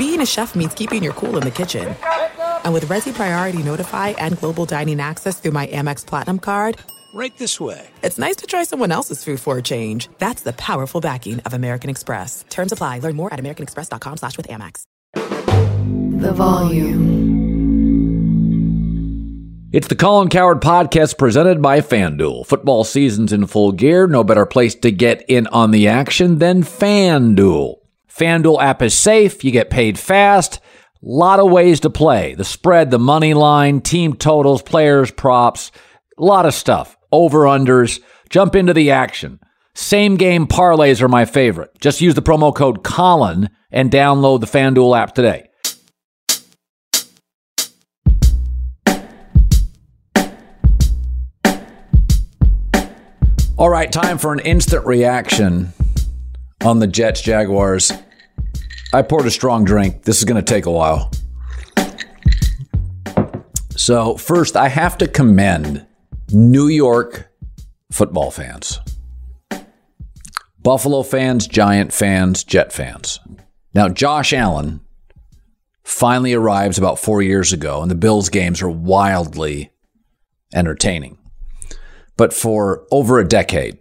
being a chef means keeping your cool in the kitchen. And with Resy Priority Notify and Global Dining Access through my Amex Platinum card, Right this way. it's nice to try someone else's food for a change. That's the powerful backing of American Express. Terms apply. Learn more at americanexpress.com slash with Amex. The volume. It's the Colin Cowherd podcast presented by FanDuel. Football season's in full gear. No better place to get in on the action than FanDuel. FanDuel app is safe. You get paid fast. A lot of ways to play. The spread, the money line, team totals, players, props, a lot of stuff. Over unders. Jump into the action. Same game parlays are my favorite. Just use the promo code Colin and download the FanDuel app today. All right, time for an instant reaction on the Jets Jaguars. I poured a strong drink. This is going to take a while. So, first, I have to commend New York football fans. Buffalo fans, Giant fans, Jet fans. Now, Josh Allen finally arrives about four years ago, and the Bills games are wildly entertaining. But for over a decade,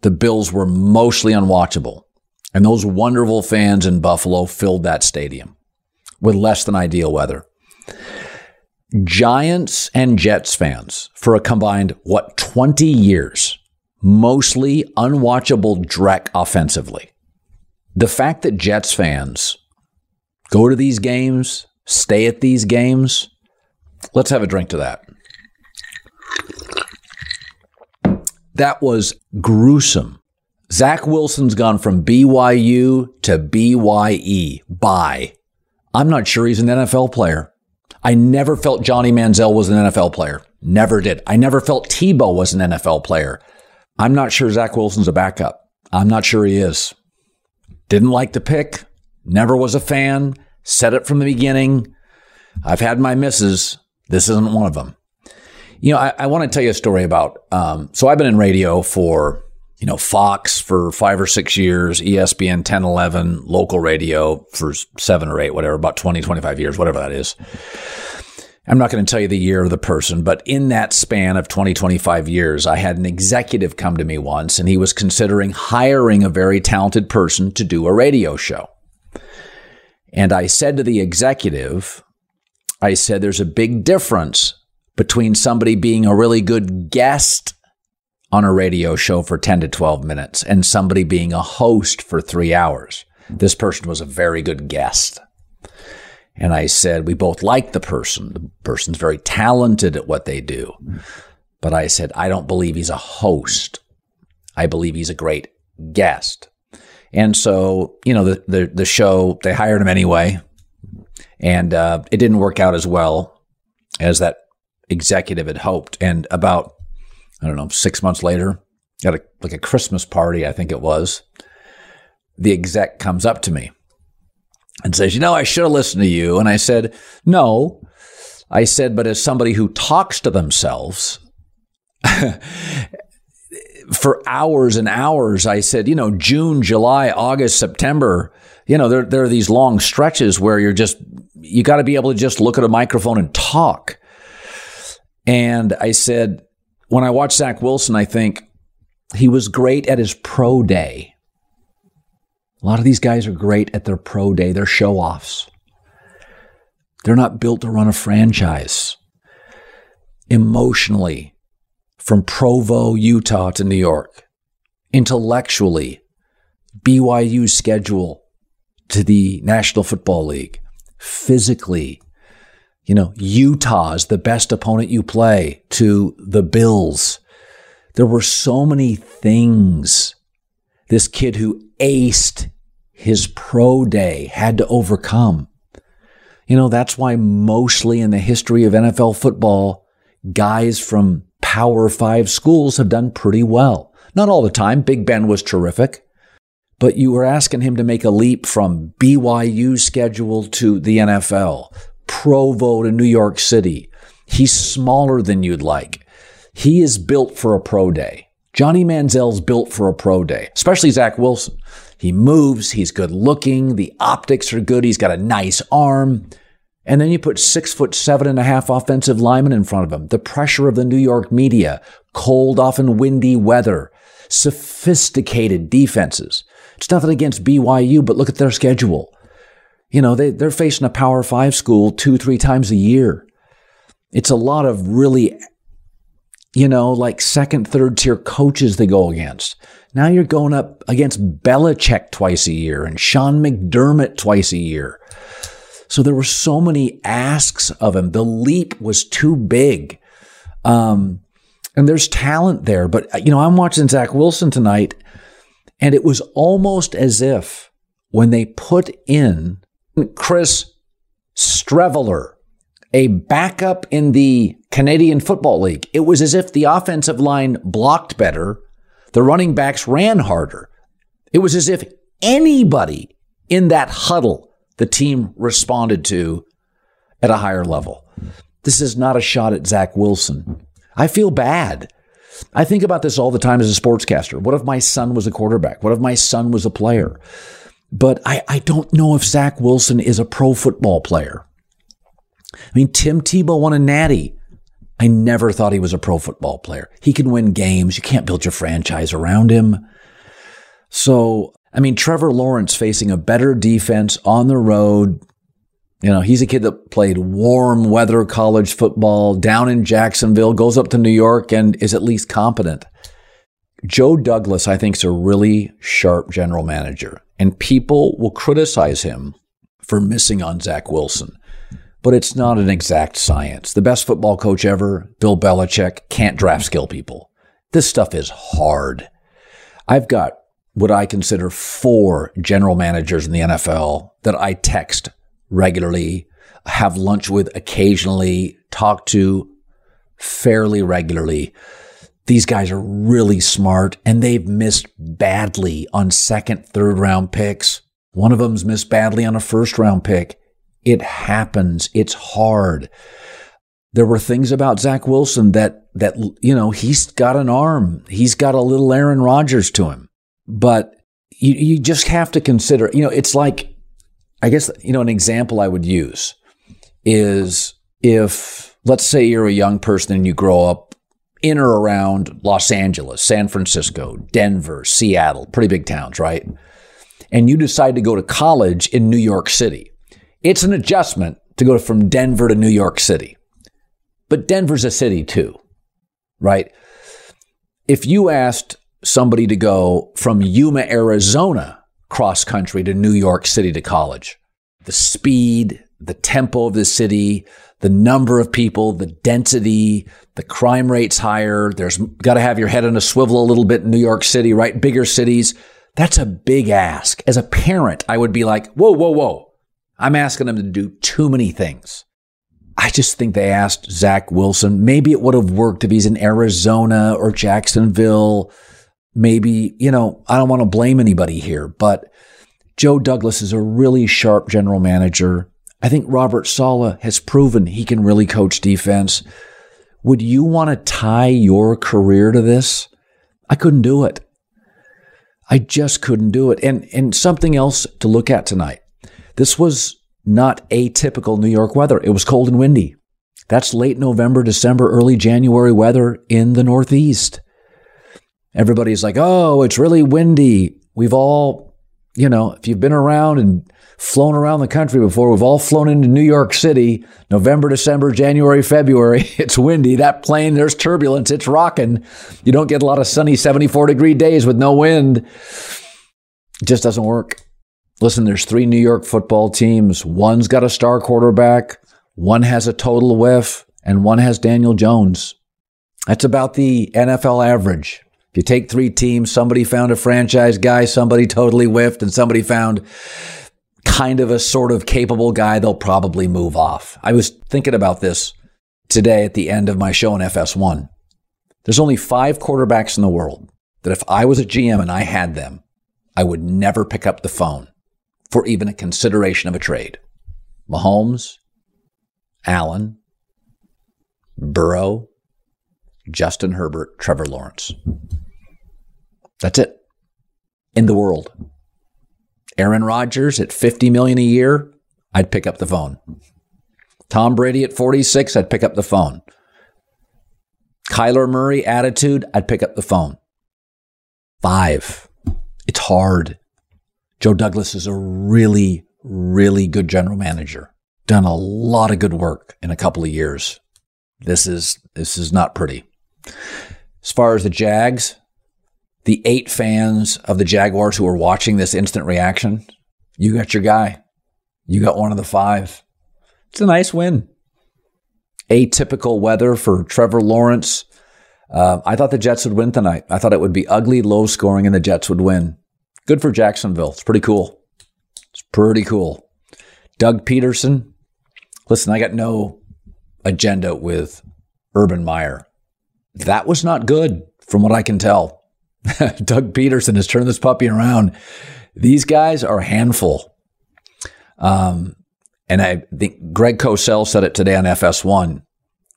the Bills were mostly unwatchable. And those wonderful fans in Buffalo filled that stadium with less than ideal weather. Giants and Jets fans, for a combined, what, 20 years, mostly unwatchable dreck offensively. The fact that Jets fans go to these games, stay at these games, let's have a drink to that. That was gruesome. Zach Wilson's gone from BYU to BYE. Bye. I'm not sure he's an NFL player. I never felt Johnny Manziel was an NFL player. Never did. I never felt Tebow was an NFL player. I'm not sure Zach Wilson's a backup. I'm not sure he is. Didn't like the pick. Never was a fan. Said it from the beginning. I've had my misses. This isn't one of them. You know, I, I want to tell you a story about. Um, so I've been in radio for, you know, Fox for five or six years, ESPN 10, 11, local radio for seven or eight, whatever, about 20, 25 years, whatever that is. I'm not going to tell you the year of the person, but in that span of 20, 25 years, I had an executive come to me once and he was considering hiring a very talented person to do a radio show. And I said to the executive, I said, there's a big difference between somebody being a really good guest on a radio show for 10 to 12 minutes and somebody being a host for three hours. This person was a very good guest. And I said, we both like the person. The person's very talented at what they do. But I said, I don't believe he's a host. I believe he's a great guest. And so, you know, the, the, the show, they hired him anyway. And uh, it didn't work out as well as that executive had hoped. And about, I don't know, six months later, at a, like a Christmas party, I think it was, the exec comes up to me and says, You know, I should have listened to you. And I said, No. I said, but as somebody who talks to themselves for hours and hours, I said, you know, June, July, August, September, you know, there, there are these long stretches where you're just, you got to be able to just look at a microphone and talk. And I said, when I watch Zach Wilson, I think he was great at his pro day. A lot of these guys are great at their pro day, their show offs. They're not built to run a franchise. Emotionally, from Provo, Utah to New York. Intellectually, BYU's schedule to the National Football League. Physically, you know, Utah is the best opponent you play to the Bills. There were so many things this kid who aced his pro day had to overcome. You know, that's why mostly in the history of NFL football, guys from Power Five schools have done pretty well. Not all the time. Big Ben was terrific. But you were asking him to make a leap from BYU schedule to the NFL, Provo to New York City. He's smaller than you'd like. He is built for a pro day. Johnny Manziel's built for a pro day, especially Zach Wilson. He moves. He's good looking. The optics are good. He's got a nice arm. And then you put six foot seven and a half offensive linemen in front of him. The pressure of the New York media, cold, often windy weather, sophisticated defenses. It's nothing against BYU, but look at their schedule. You know, they, they're facing a Power Five school two, three times a year. It's a lot of really, you know, like second, third tier coaches they go against. Now you're going up against Belichick twice a year and Sean McDermott twice a year. So there were so many asks of him. The leap was too big. Um, and there's talent there. But, you know, I'm watching Zach Wilson tonight, and it was almost as if when they put in Chris Streveler, a backup in the Canadian Football League, it was as if the offensive line blocked better, the running backs ran harder. It was as if anybody in that huddle the team responded to at a higher level. This is not a shot at Zach Wilson. I feel bad. I think about this all the time as a sportscaster. What if my son was a quarterback? What if my son was a player? But I, I don't know if Zach Wilson is a pro football player. I mean, Tim Tebow won a natty. I never thought he was a pro football player. He can win games. You can't build your franchise around him. So I mean, Trevor Lawrence facing a better defense on the road. You know, he's a kid that played warm weather college football down in Jacksonville, goes up to New York and is at least competent. Joe Douglas, I think, is a really sharp general manager, and people will criticize him for missing on Zach Wilson. But it's not an exact science. The best football coach ever, Bill Belichick, can't draft skill people. This stuff is hard. I've got what I consider four general managers in the NFL that I text regularly, have lunch with occasionally, talk to fairly regularly. These guys are really smart and they've missed badly on second, third round picks. One of them's missed badly on a first round pick. It happens. It's hard. There were things about Zach Wilson that, that, you know, he's got an arm. He's got a little Aaron Rodgers to him. But you, you just have to consider, you know, it's like, I guess, you know, an example I would use is if, let's say you're a young person and you grow up in or around Los Angeles, San Francisco, Denver, Seattle, pretty big towns, right? And you decide to go to college in New York City. It's an adjustment to go from Denver to New York City. But Denver's a city too, right? If you asked somebody to go from Yuma, Arizona, cross country to New York City to college. The speed, the tempo of the city, the number of people, the density, the crime rate's higher. There's got to have your head on a swivel a little bit in New York City, right? Bigger cities. That's a big ask. As a parent, I would be like, whoa, whoa, whoa. I'm asking them to do too many things. I just think they asked Zach Wilson. Maybe it would have worked if he's in Arizona or Jacksonville maybe, you know, I don't want to blame anybody here, but Joe Douglas is a really sharp general manager. I think Robert Saleh has proven he can really coach defense. Would you want to tie your career to this? I couldn't do it. I just couldn't do it. And and something else to look at tonight. This was not atypical New York weather. It was cold and windy. That's late November, December, early January weather in the Northeast. Everybody's like, oh, it's really windy. We've all, you know, if you've been around and flown around the country before, we've all flown into New York City, November, December, January, February. It's windy. That plane, there's turbulence. It's rocking. You don't get a lot of sunny 74 degree days with no wind. It just doesn't work. Listen, there's three New York football teams. One's got a star quarterback, one has a total whiff, and one has Daniel Jones. That's about the NFL average. If you take three teams, somebody found a franchise guy, somebody totally whiffed, and somebody found kind of a sort of capable guy, they'll probably move off. I was thinking about this today at the end of my show on FS1. There's only five quarterbacks in the world that if I was a GM and I had them, I would never pick up the phone for even a consideration of a trade. Mahomes, Allen, Burrow, Justin Herbert, Trevor Lawrence. That's it in the world. Aaron Rodgers at 50 million a year, I'd pick up the phone. Tom Brady at 46, I'd pick up the phone. Kyler Murray attitude, I'd pick up the phone. Five. It's hard. Joe Douglas is a really, really good general manager. Done a lot of good work in a couple of years. This is this is not pretty. As far as the Jags, the eight fans of the Jaguars who are watching this instant reaction, you got your guy. You got one of the five. It's a nice win. Atypical weather for Trevor Lawrence. Uh, I thought the Jets would win tonight. I thought it would be ugly, low scoring, and the Jets would win. Good for Jacksonville. It's pretty cool. It's pretty cool. Doug Pederson. Listen, I got no agenda with Urban Meyer. That was not good, from what I can tell. Doug Pederson has turned this puppy around. These guys are a handful. Um, and I think Greg Cosell said it today on FS1.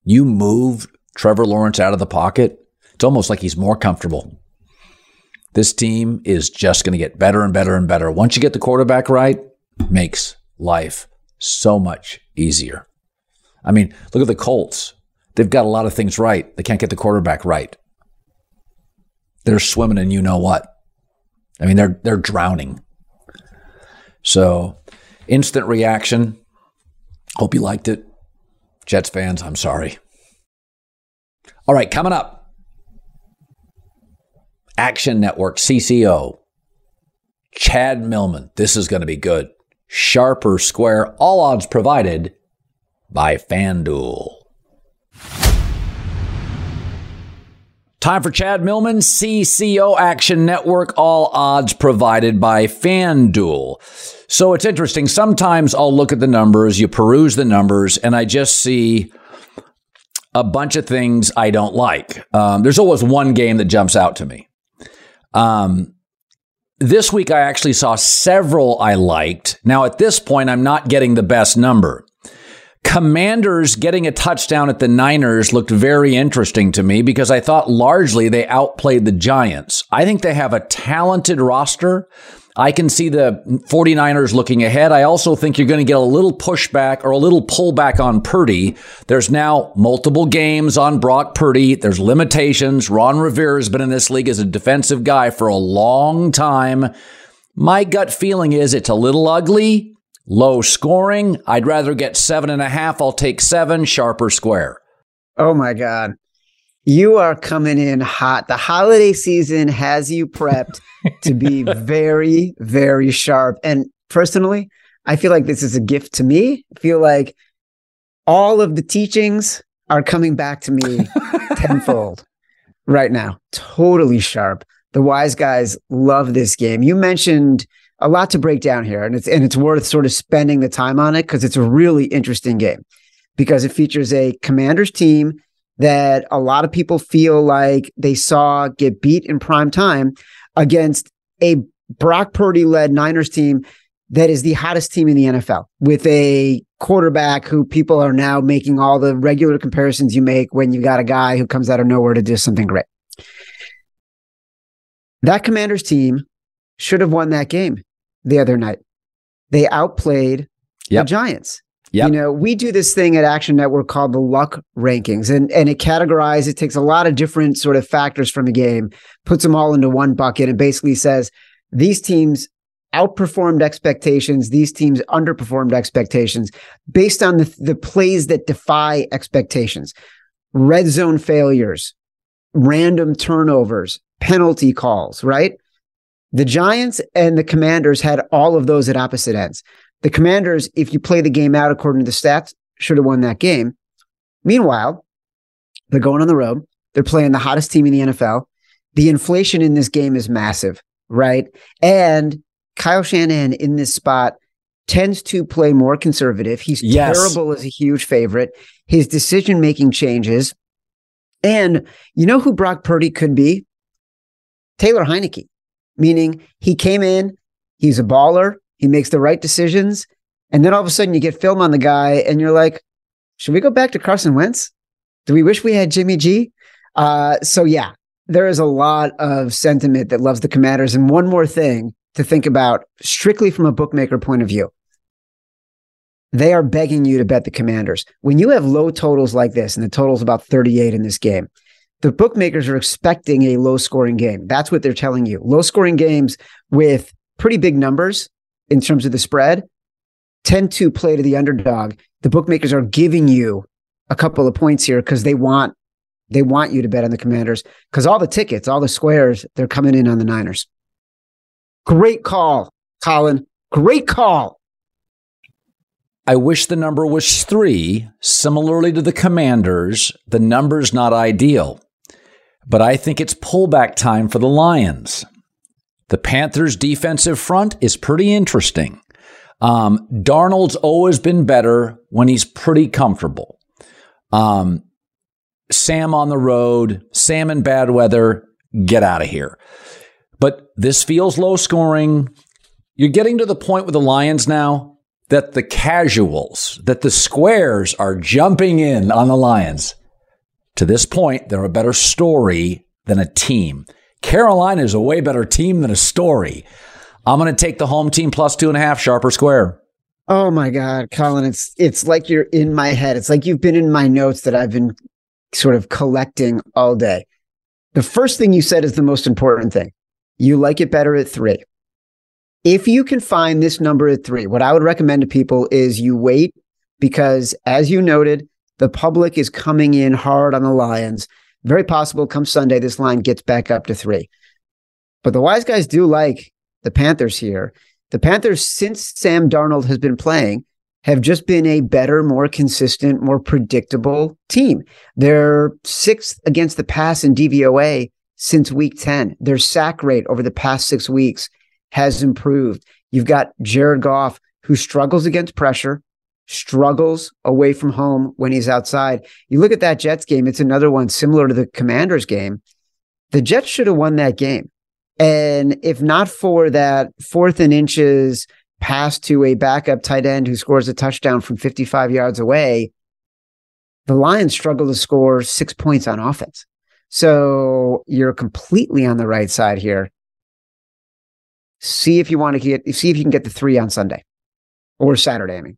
You move Trevor Lawrence out of the pocket, it's almost like he's more comfortable. This team is just going to get better and better and better. Once you get the quarterback right, makes life so much easier. I mean, look at the Colts. They've got a lot of things right. They can't get the quarterback right. They're swimming in you know what. I mean, they're they're drowning. So, instant reaction. Hope you liked it. Jets fans, I'm sorry. All right, coming up. Action Network CCO. Chad Millman. This is going to be good. Sharp or square, all odds provided by FanDuel. Time for Chad Millman, CCO Action Network, all odds provided by FanDuel. So it's interesting. Sometimes I'll look at the numbers, you peruse the numbers, and I just see a bunch of things I don't like. Um, there's always one game that jumps out to me. Um, this week, I actually saw several I liked. Now, at this point, I'm not getting the best number. Commanders getting a touchdown at the Niners looked very interesting to me because I thought largely they outplayed the Giants. I think they have a talented roster. I can see the 49ers looking ahead. I also think you're going to get a little pushback or a little pullback on Purdy. There's now multiple games on Brock Purdy. There's limitations. Ron Rivera has been in this league as a defensive guy for a long time. My gut feeling is it's a little ugly, low scoring. I'd rather get seven and a half. I'll take seven, sharper square. Oh my God. You are coming in hot. The holiday season has you prepped to be very, very sharp. And personally, I feel like this is a gift to me. I feel like all of the teachings are coming back to me tenfold right now. Totally sharp. The wise guys love this game. You mentioned a lot to break down here, and it's and it's worth sort of spending the time on it because it's a really interesting game because it features a commander's team that a lot of people feel like they saw get beat in prime time against a Brock Purdy led Niners team that is the hottest team in the NFL with a quarterback who people are now making all the regular comparisons you make when you got a guy who comes out of nowhere to do something great. That Commanders team should have won that game the other night. They outplayed yep. the Giants. Yep. You know, we do this thing at Action Network called the luck rankings and, and it categorizes, it takes a lot of different sort of factors from a game, puts them all into one bucket and basically says these teams outperformed expectations, these teams underperformed expectations based on the, the plays that defy expectations. Red zone failures, random turnovers, penalty calls, right? The Giants and the Commanders had all of those at opposite ends. The Commanders, if you play the game out according to the stats, should have won that game. Meanwhile, they're going on the road. They're playing the hottest team in the NFL. The inflation in this game is massive, right? And Kyle Shanahan in this spot tends to play more conservative. He's yes. terrible as a huge favorite. His decision making changes. And you know who Brock Purdy could be? Taylor Heinicke, meaning he came in, he's a baller, he makes the right decisions. And then all of a sudden you get film on the guy and you're like, should we go back to Carson Wentz? Do we wish we had Jimmy G? Uh, so yeah, there is a lot of sentiment that loves the commanders. And one more thing, to think about strictly from a bookmaker point of view. They are begging you to bet the commanders. When you have low totals like this, and the total's about 38 in this game, the bookmakers are expecting a low scoring game. That's what they're telling you. Low scoring games with pretty big numbers in terms of the spread tend to play to the underdog. The bookmakers are giving you a couple of points here because they want they want you to bet on the commanders because all the tickets, all the squares, they're coming in on the Niners. Great call, Colin. Great call. I wish the number was three. Similarly to the commanders, the number's not ideal but I think it's pullback time for the Lions. The Panthers' defensive front is pretty interesting. Um, Darnold's always been better when he's pretty comfortable. Um, Sam on the road, Sam in bad weather, get out of here. But this feels low scoring. You're getting to the point with the Lions now that the casuals, that the squares are jumping in on the Lions. To this point, they're a better story than a team. Carolina is a way better team than a story. I'm going to take the home team plus two and a half, sharper square. Oh my God, Colin, it's it's like you're in my head. It's like you've been in my notes that I've been sort of collecting all day. The first thing you said is the most important thing. You like it better at three. If you can find this number at three, what I would recommend to people is you wait because, as you noted, the public is coming in hard on the Lions. Very possible come Sunday, this line gets back up to three. But the wise guys do like the Panthers here. The Panthers, since Sam Darnold has been playing, have just been a better, more consistent, more predictable team. They're sixth against the pass in DVOA since week 10. Their sack rate over the past six weeks has improved. You've got Jared Goff, who struggles against pressure, struggles away from home when he's outside. You look at that Jets game, it's another one similar to the Commanders game. The Jets should have won that game. And if not for that fourth and inches pass to a backup tight end who scores a touchdown from 55 yards away, the Lions struggle to score six points on offense. So you're completely on the right side here. See if you want to get, see if you can get the three on Sunday or Saturday. I mean,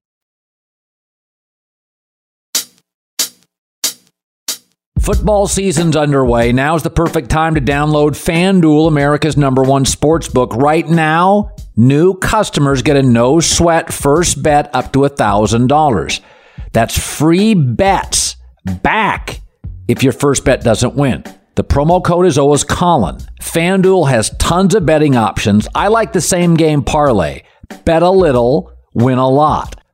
Football season's underway. Now's the perfect time to download FanDuel, America's number one sports book. Right now, new customers get a no sweat first bet up to $1,000. That's free bets back if your first bet doesn't win. The promo code is always Colin. FanDuel has tons of betting options. I like the same game parlay. Bet a little, win a lot.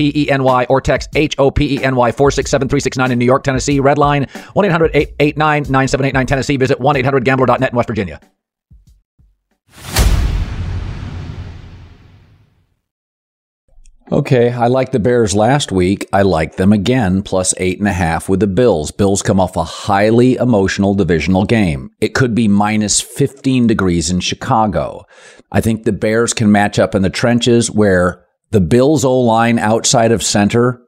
P E N Y or text H O P E N Y 467 369 in New York, Tennessee. Red line 1 800 889 9789 Tennessee. Visit 1 800 gambler.net in West Virginia. Okay, I liked the Bears last week. I like them again, plus eight and a half with the Bills. Bills come off a highly emotional divisional game. It could be minus 15 degrees in Chicago. I think the Bears can match up in the trenches where the Bills' O line outside of center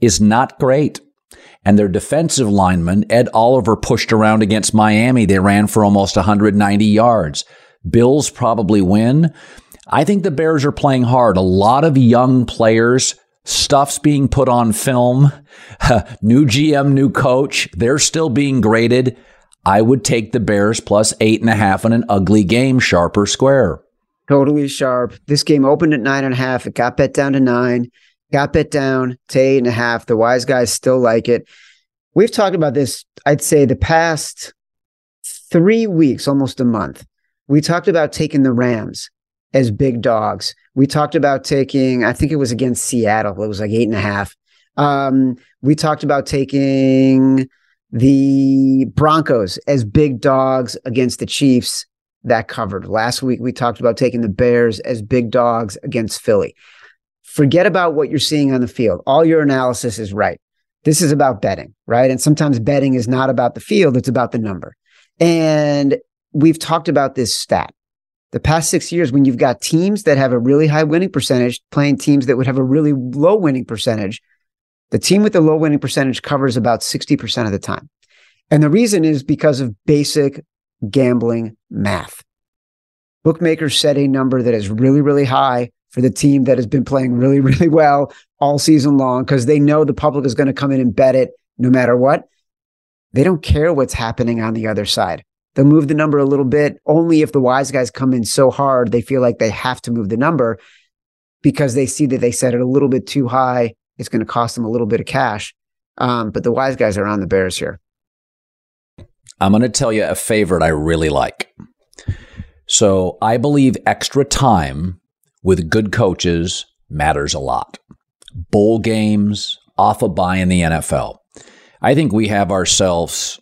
is not great. And their defensive lineman, Ed Oliver, pushed around against Miami. They ran for almost 190 yards. Bills probably win. I think the Bears are playing hard. A lot of young players. Stuff's being put on film. new GM, new coach. They're still being graded. I would take the Bears plus eight and a half in an ugly game, sharp or square. Totally sharp. This game opened at nine and a half. It got bet down to nine, got bet down to eight and a half. The wise guys still like it. We've talked about this, I'd say, the past three weeks, almost a month. We talked about taking the Rams as big dogs. We talked about taking, I think it was against Seattle. It was like eight and a half. Um, we talked about taking the Broncos as big dogs against the Chiefs that covered. Last week, we talked about taking the Bears as big dogs against Philly. Forget about what you're seeing on the field. All your analysis is right. This is about betting, right? And sometimes betting is not about the field, it's about the number. And we've talked about this stat. The past six years, when you've got teams that have a really high winning percentage playing teams that would have a really low winning percentage, the team with the low winning percentage covers about 60% of the time. And the reason is because of basic gambling math. Bookmakers set a number that is really, really high for the team that has been playing really, really well all season long because they know the public is going to come in and bet it no matter what. They don't care what's happening on the other side. They'll move the number a little bit only if the wise guys come in so hard they feel like they have to move the number because they see that they set it a little bit too high. It's going to cost them a little bit of cash. Um, but the wise guys are on the Bears here. I'm going to tell you a favorite I really like. So I believe extra time with good coaches matters a lot. Bowl games, off a bye in the NFL. I think we have ourselves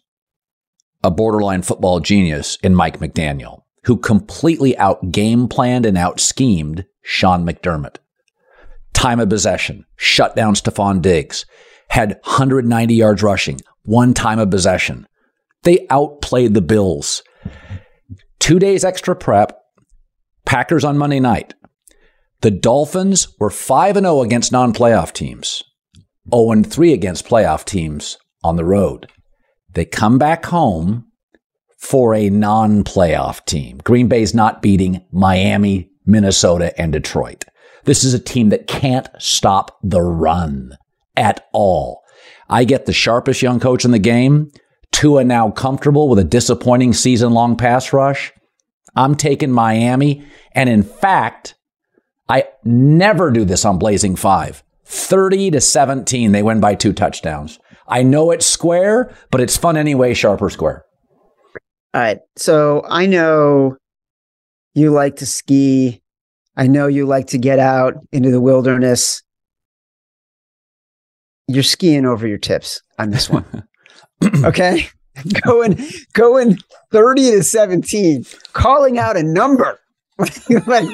a borderline football genius in Mike McDaniel, who completely out game planned and out schemed Sean McDermott. Time of possession, shut down Stefon Diggs, had 190 yards rushing, one time of possession. They outplayed the Bills. Two days extra prep, Packers on Monday night. The Dolphins were 5 0 against non playoff teams, 0 3 against playoff teams on the road. They come back home for a non playoff team. Green Bay's not beating Miami, Minnesota, and Detroit. This is a team that can't stop the run at all. I get the sharpest young coach in the game Tua now comfortable with a disappointing season long pass rush. I'm taking Miami. And in fact, I never do this on Blazing Five. 30 to 17, they win by two touchdowns. I know it's square, but it's fun anyway, sharper square. All right. So I know you like to ski. I know you like to get out into the wilderness. You're skiing over your tips on this one. okay. going going 30 to 17, calling out a number. like,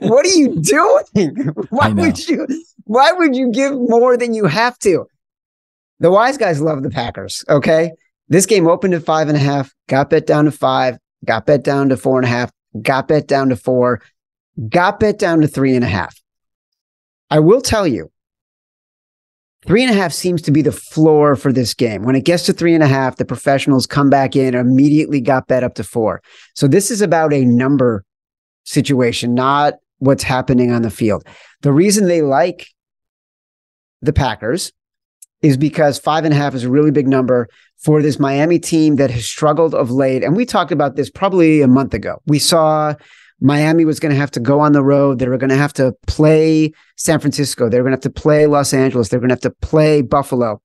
what are you doing? Why would you why would you give more than you have to? The wise guys love the Packers. Okay. This game opened at five and a half, got bet down to five, got bet down to four and a half, got bet down to four, got bet down to three and a half. I will tell you, Three and a half seems to be the floor for this game. When it gets to three and a half, the professionals come back in, and immediately got bet up to four. So this is about a number situation, not what's happening on the field. The reason they like the Packers is because five and a half is a really big number for this Miami team that has struggled of late. And we talked about this probably a month ago. We saw Miami was going to have to go on the road. They were going to have to play San Francisco. They were going to have to play Los Angeles. They were going to have to play Buffalo.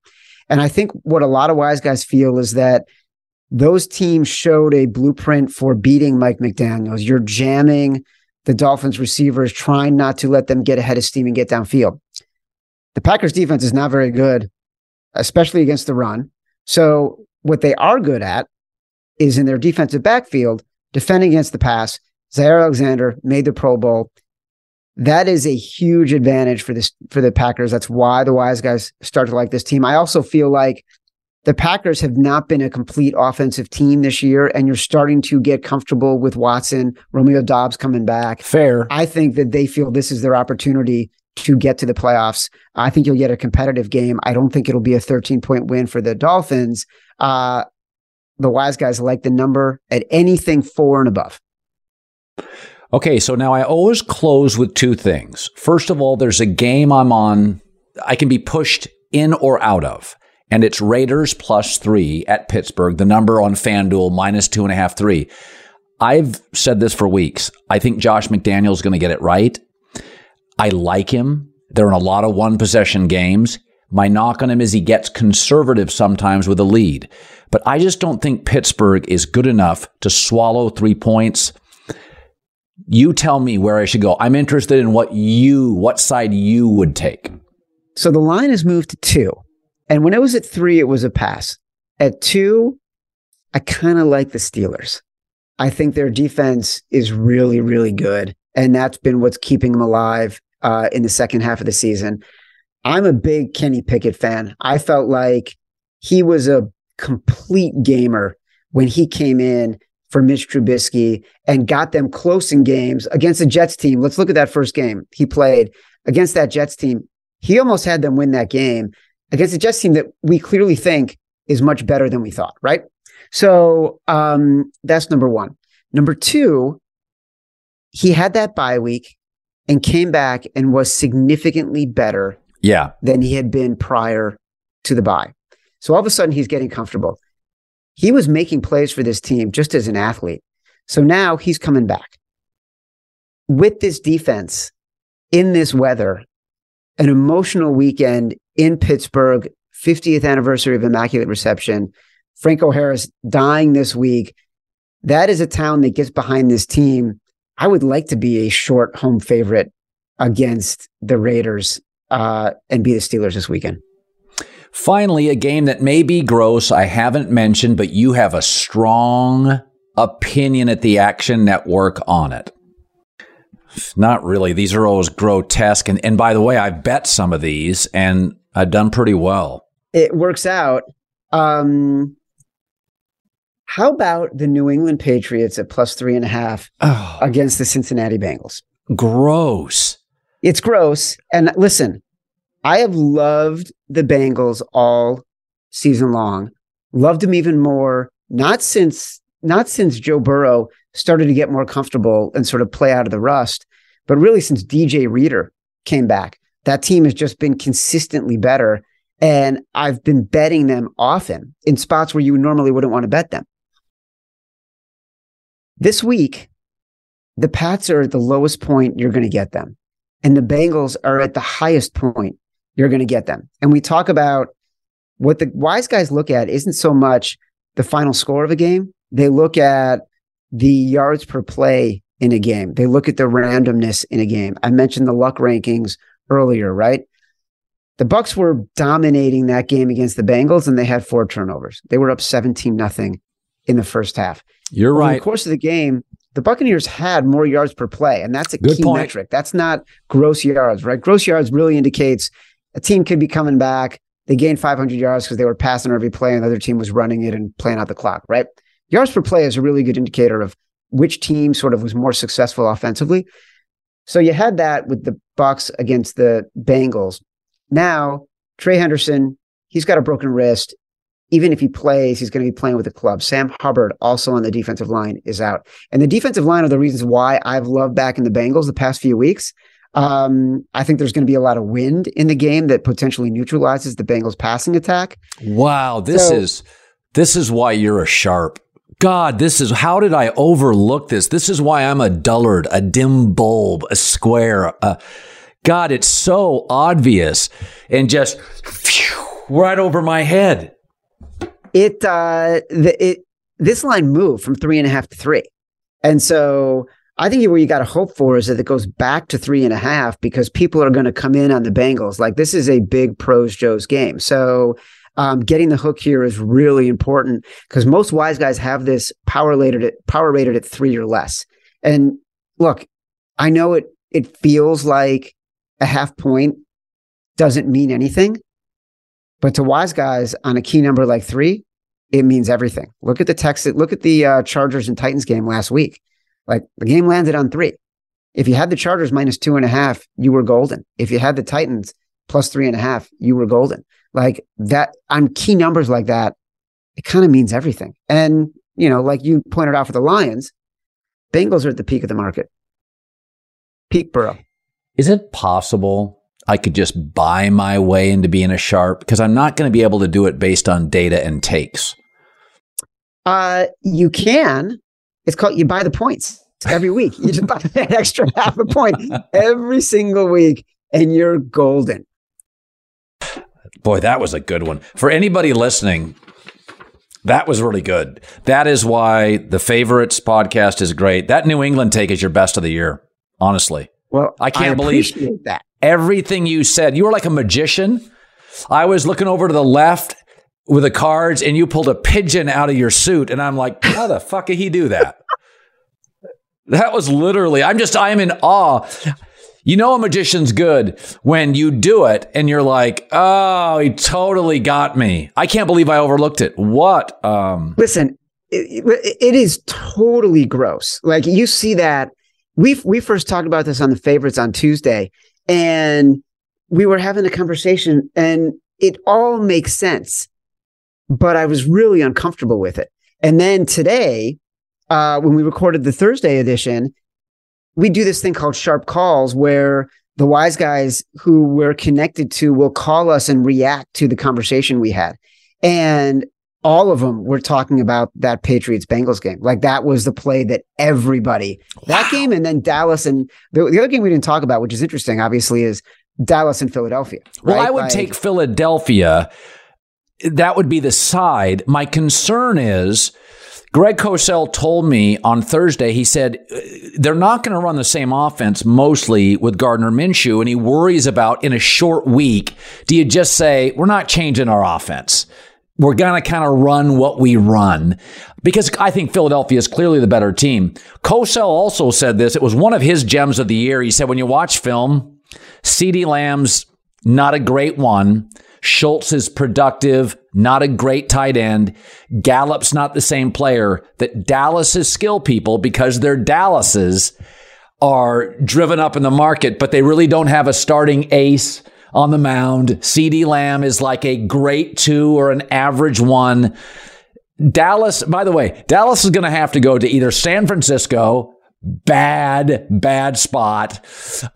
And I think what a lot of wise guys feel is that those teams showed a blueprint for beating Mike McDaniels. You're jamming the Dolphins receivers, trying not to let them get ahead of steam and get downfield. The Packers defense is not very good, especially against the run. So what they are good at is in their defensive backfield, defending against the pass. Jaire Alexander made the Pro Bowl. That is a huge advantage for this for the Packers. That's why the wise guys start to like this team. I also feel like the Packers have not been a complete offensive team this year, and you're starting to get comfortable with Watson, Romeo Doubs coming back. Fair. I think that they feel this is their opportunity to get to the playoffs. I think you'll get a competitive game. I don't think it'll be a 13 point win for the Dolphins. Uh, the wise guys like the number at anything four and above. Okay, so now I always close with two things. First of all, there's a game I'm on, I can be pushed in or out of and it's Raiders plus three at Pittsburgh, the number on FanDuel minus two and a half, three. I've said this for weeks. I think Josh McDaniel is going to get it right. I like him. They're in a lot of one possession games. My knock on him is he gets conservative sometimes with a lead. But I just don't think Pittsburgh is good enough to swallow three points. You tell me where I should go. I'm interested in what you, what side you would take. So the line has moved to two. And when it was at three, it was a pass. At two, I kind of like the Steelers. I think their defense is really, really good. And that's been what's keeping them alive uh, in the second half of the season. I'm a big Kenny Pickett fan. I felt like he was a complete gamer when he came in for Mitch Trubisky and got them close in games against the Jets team. Let's look at that first game he played against that Jets team. He almost had them win that game against a Jets team that we clearly think is much better than we thought, right? So um, that's number one. Number two, he had that bye week and came back and was significantly better yeah. than he had been prior to the bye. So all of a sudden he's getting comfortable. He was making plays for this team just as an athlete. So now he's coming back. With this defense in this weather, an emotional weekend in Pittsburgh, 50th anniversary of Immaculate Reception. Franco Harris dying this week. That is a town that gets behind this team. I would like to be a short home favorite against the Raiders uh, and be the Steelers this weekend. Finally, a game that may be gross, I haven't mentioned, but you have a strong opinion at the Action Network on it. Not really. These are always grotesque. And, and by the way, I've bet some of these and I've done pretty well. It works out. Um, how about the New England Patriots at plus three and a half oh. against the Cincinnati Bengals? Gross. It's gross. And listen, I have loved the Bengals all season long. Loved them even more, not since not since Joe Burrow started to get more comfortable and sort of play out of the rust, but really since DJ Reader came back that team has just been consistently better. And I've been betting them often in spots where you normally wouldn't want to bet them. This week, the Pats are at the lowest point you're going to get them. And the Bengals are at the highest point you're going to get them. And we talk about what the wise guys look at isn't so much the final score of a game. They look at the yards per play in a game. They look at the randomness in a game. I mentioned the luck rankings earlier, right? The Bucks were dominating that game against the Bengals and they had four turnovers. They were up 17 nothing in the first half. You're Over right. In the course of the game, the Buccaneers had more yards per play, and that's a Good key point. metric. That's not gross yards, right? Gross yards really indicates a team could be coming back. They gained 500 yards because they were passing every play, and the other team was running it and playing out the clock, right? Yards per play is a really good indicator of which team sort of was more successful offensively. So you had that with the Bucs against the Bengals. Now, Trey Hendrickson, he's got a broken wrist. even if he plays, he's going to be playing with the club. Sam Hubbard, also on the defensive line, is out. And the defensive line are the reasons why I've loved back in the Bengals the past few weeks. Um, I think there's going to be a lot of wind in the game that potentially neutralizes the Bengals passing attack. Wow, this so, is this is why you're a sharp. God, this is how did I overlook this? This is why I'm a dullard, a dim bulb, a square. Uh, God, it's so obvious and just phew, right over my head. It uh, the, it this line moved from three and a half to three, and so I think where you got to hope for is that it goes back to three and a half because people are going to come in on the Bengals. Like this is a big pros Joe's game. So um, getting the hook here is really important because most wise guys have this power rated at power rated at three or less. And look, I know it it feels like a half point doesn't mean anything, but to wise guys on a key number like three, it means everything. Look at the text. Look at the uh, Chargers and Titans game last week. Like the game landed on three. If you had the Chargers minus two and a half, you were golden. If you had the Titans plus three and a half, you were golden. Like that on key numbers like that, it kind of means everything. And, you know, like you pointed out for the Lions, Bengals are at the peak of the market. Peak Burrow. Is it possible I could just buy my way into being a sharp? Because I'm not going to be able to do it based on data and takes. Uh, you can, it's called you buy the points every week. You just buy that extra half a point every single week, and you're golden. Boy, that was a good one. For anybody listening, that was really good. That is why the favorites podcast is great. That New England take is your best of the year, honestly. Well, I can't I believe that. Everything you said, you were like a magician. I was looking over to the left with the cards and you pulled a pigeon out of your suit. And I'm like, how the fuck did he do that? that was literally, I'm just, I'm in awe. You know, a magician's good when you do it and you're like, oh, he totally got me. I can't believe I overlooked it. What? Um, Listen, it, it is totally gross. Like you see that. We we first talked about this on the favorites on Tuesday, and we were having a conversation, and it all makes sense but I was really uncomfortable with it. And then today, uh, when we recorded the Thursday edition, we do this thing called sharp calls where the wise guys who we're connected to will call us and react to the conversation we had. And all of them were talking about that Patriots Bengals game. Like that was the play that everybody, wow. that game, and then Dallas. And the, the, other game we didn't talk about, which is interesting, obviously, is Dallas and Philadelphia. Right? Well, I would like, take Philadelphia that would be the side. My concern is Greg Cosell told me on Thursday, he said uh, they're not going to run the same offense mostly with Gardner Minshew. And he worries about in a short week, do you just say, we're not changing our offense? We're going to kind of run what we run because I think Philadelphia is clearly the better team. Cosell also said this. It was one of his gems of the year. He said, when you watch film, CeeDee Lamb's not a great one. Schultz is productive, not a great tight end. Gallup's not the same player. That Dallas's skill people, because they're Dallas's, are driven up in the market, but they really don't have a starting ace on the mound. CeeDee Lamb is like a great two or an average one. Dallas, by the way, Dallas is going to have to go to either San Francisco, bad, bad spot,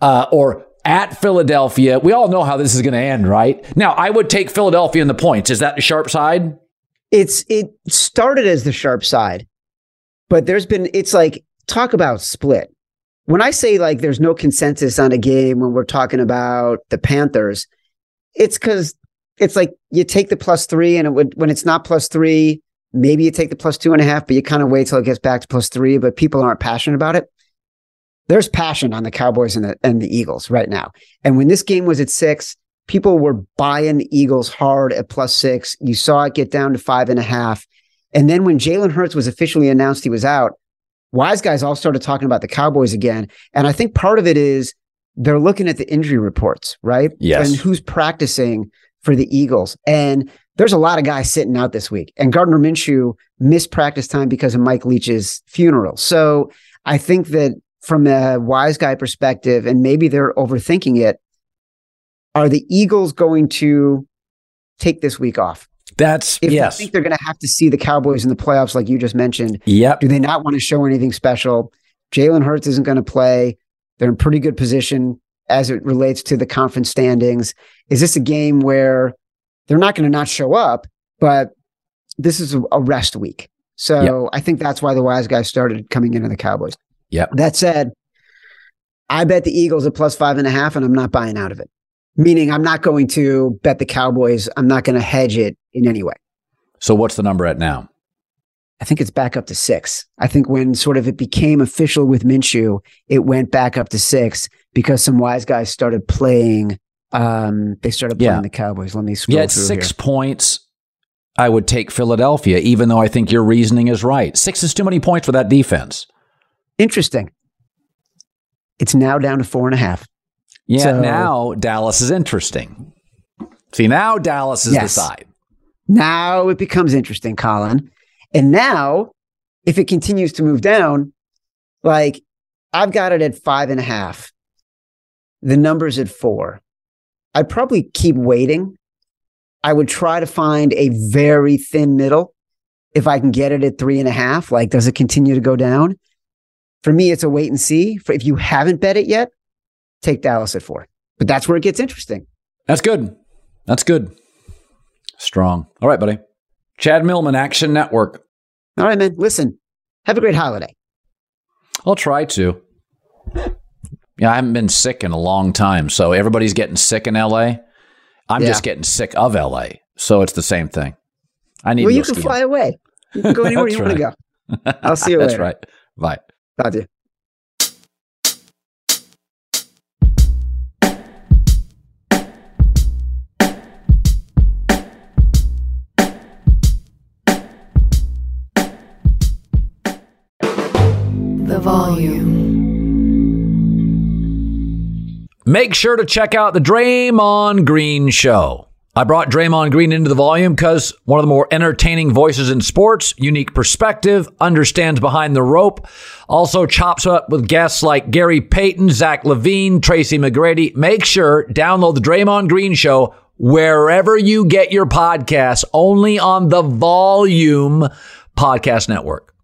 uh, or at Philadelphia. We all know how this is going to end, right? Now, I would take Philadelphia in the points. Is that the sharp side? It's it started as the sharp side, but there's been it's like talk about split. When I say like there's no consensus on a game when we're talking about the Panthers, it's because it's like you take the plus three, and it would when it's not plus three, maybe you take the plus two and a half, but you kind of wait till it gets back to plus three. But people aren't passionate about it there's passion on the Cowboys and the, and the Eagles right now. And when this game was at six, people were buying the Eagles hard at plus six. You saw it get down to five and a half. And then when Jalen Hurts was officially announced he was out, wise guys all started talking about the Cowboys again. And I think part of it is they're looking at the injury reports, right? Yes. And who's practicing for the Eagles. And there's a lot of guys sitting out this week. And Gardner Minshew missed practice time because of Mike Leach's funeral. So I think that from a wise guy perspective, and maybe they're overthinking it, are the Eagles going to take this week off? That's if yes. they think they're going to have to see the Cowboys in the playoffs, like you just mentioned. Yep. Do they not want to show anything special? Jalen Hurts isn't going to play. They're in pretty good position as it relates to the conference standings. Is this a game where they're not going to not show up, but this is a rest week? So yep. I think that's why the wise guys started coming into the Cowboys. Yeah. That said, I bet the Eagles at plus five and a half, and I'm not buying out of it. Meaning, I'm not going to bet the Cowboys. I'm not going to hedge it in any way. So, what's the number at now? I think it's back up to six. I think when sort of it became official with Minshew, it went back up to six because some wise guys started playing. Um, they started playing yeah. the Cowboys. Let me scroll yeah, six here. points. I would take Philadelphia, even though I think your reasoning is right. Six is too many points for that defense. Interesting. It's now down to four and a half. Yeah, so, now Dallas is interesting. See, now Dallas is yes. the side. Now it becomes interesting, Colin. And now, if it continues to move down, like I've got it at five and a half. The number's at four. I'd probably keep waiting. I would try to find a very thin middle. If I can get it at three and a half, like, does it continue to go down? For me, it's a wait and see. For if you haven't bet it yet, take Dallas at four. But that's where it gets interesting. That's good. That's good. Strong. All right, buddy. Chad Millman, Action Network. All right, man. Listen, have a great holiday. I'll try to. Yeah, I haven't been sick in a long time. So everybody's getting sick in LA. I'm yeah. just getting sick of LA. So it's the same thing. I need to. Well, you can fly away. You can go anywhere you right. want to go. I'll see you That's later. right. Bye. Bye, you. volume. Make sure to check out the Draymond Green Show. I brought Draymond Green into the volume because one of the more entertaining voices in sports, unique perspective, understands behind the rope, also chops up with guests like Gary Payton, Zach LaVine, Tracy McGrady. Make sure download the Draymond Green Show wherever you get your podcasts, only on the Volume Podcast Network.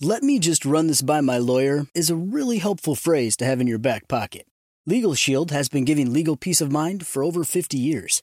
Let me just run this by my lawyer is a really helpful phrase to have in your back pocket. Legal Shield has been giving legal peace of mind for over 50 years.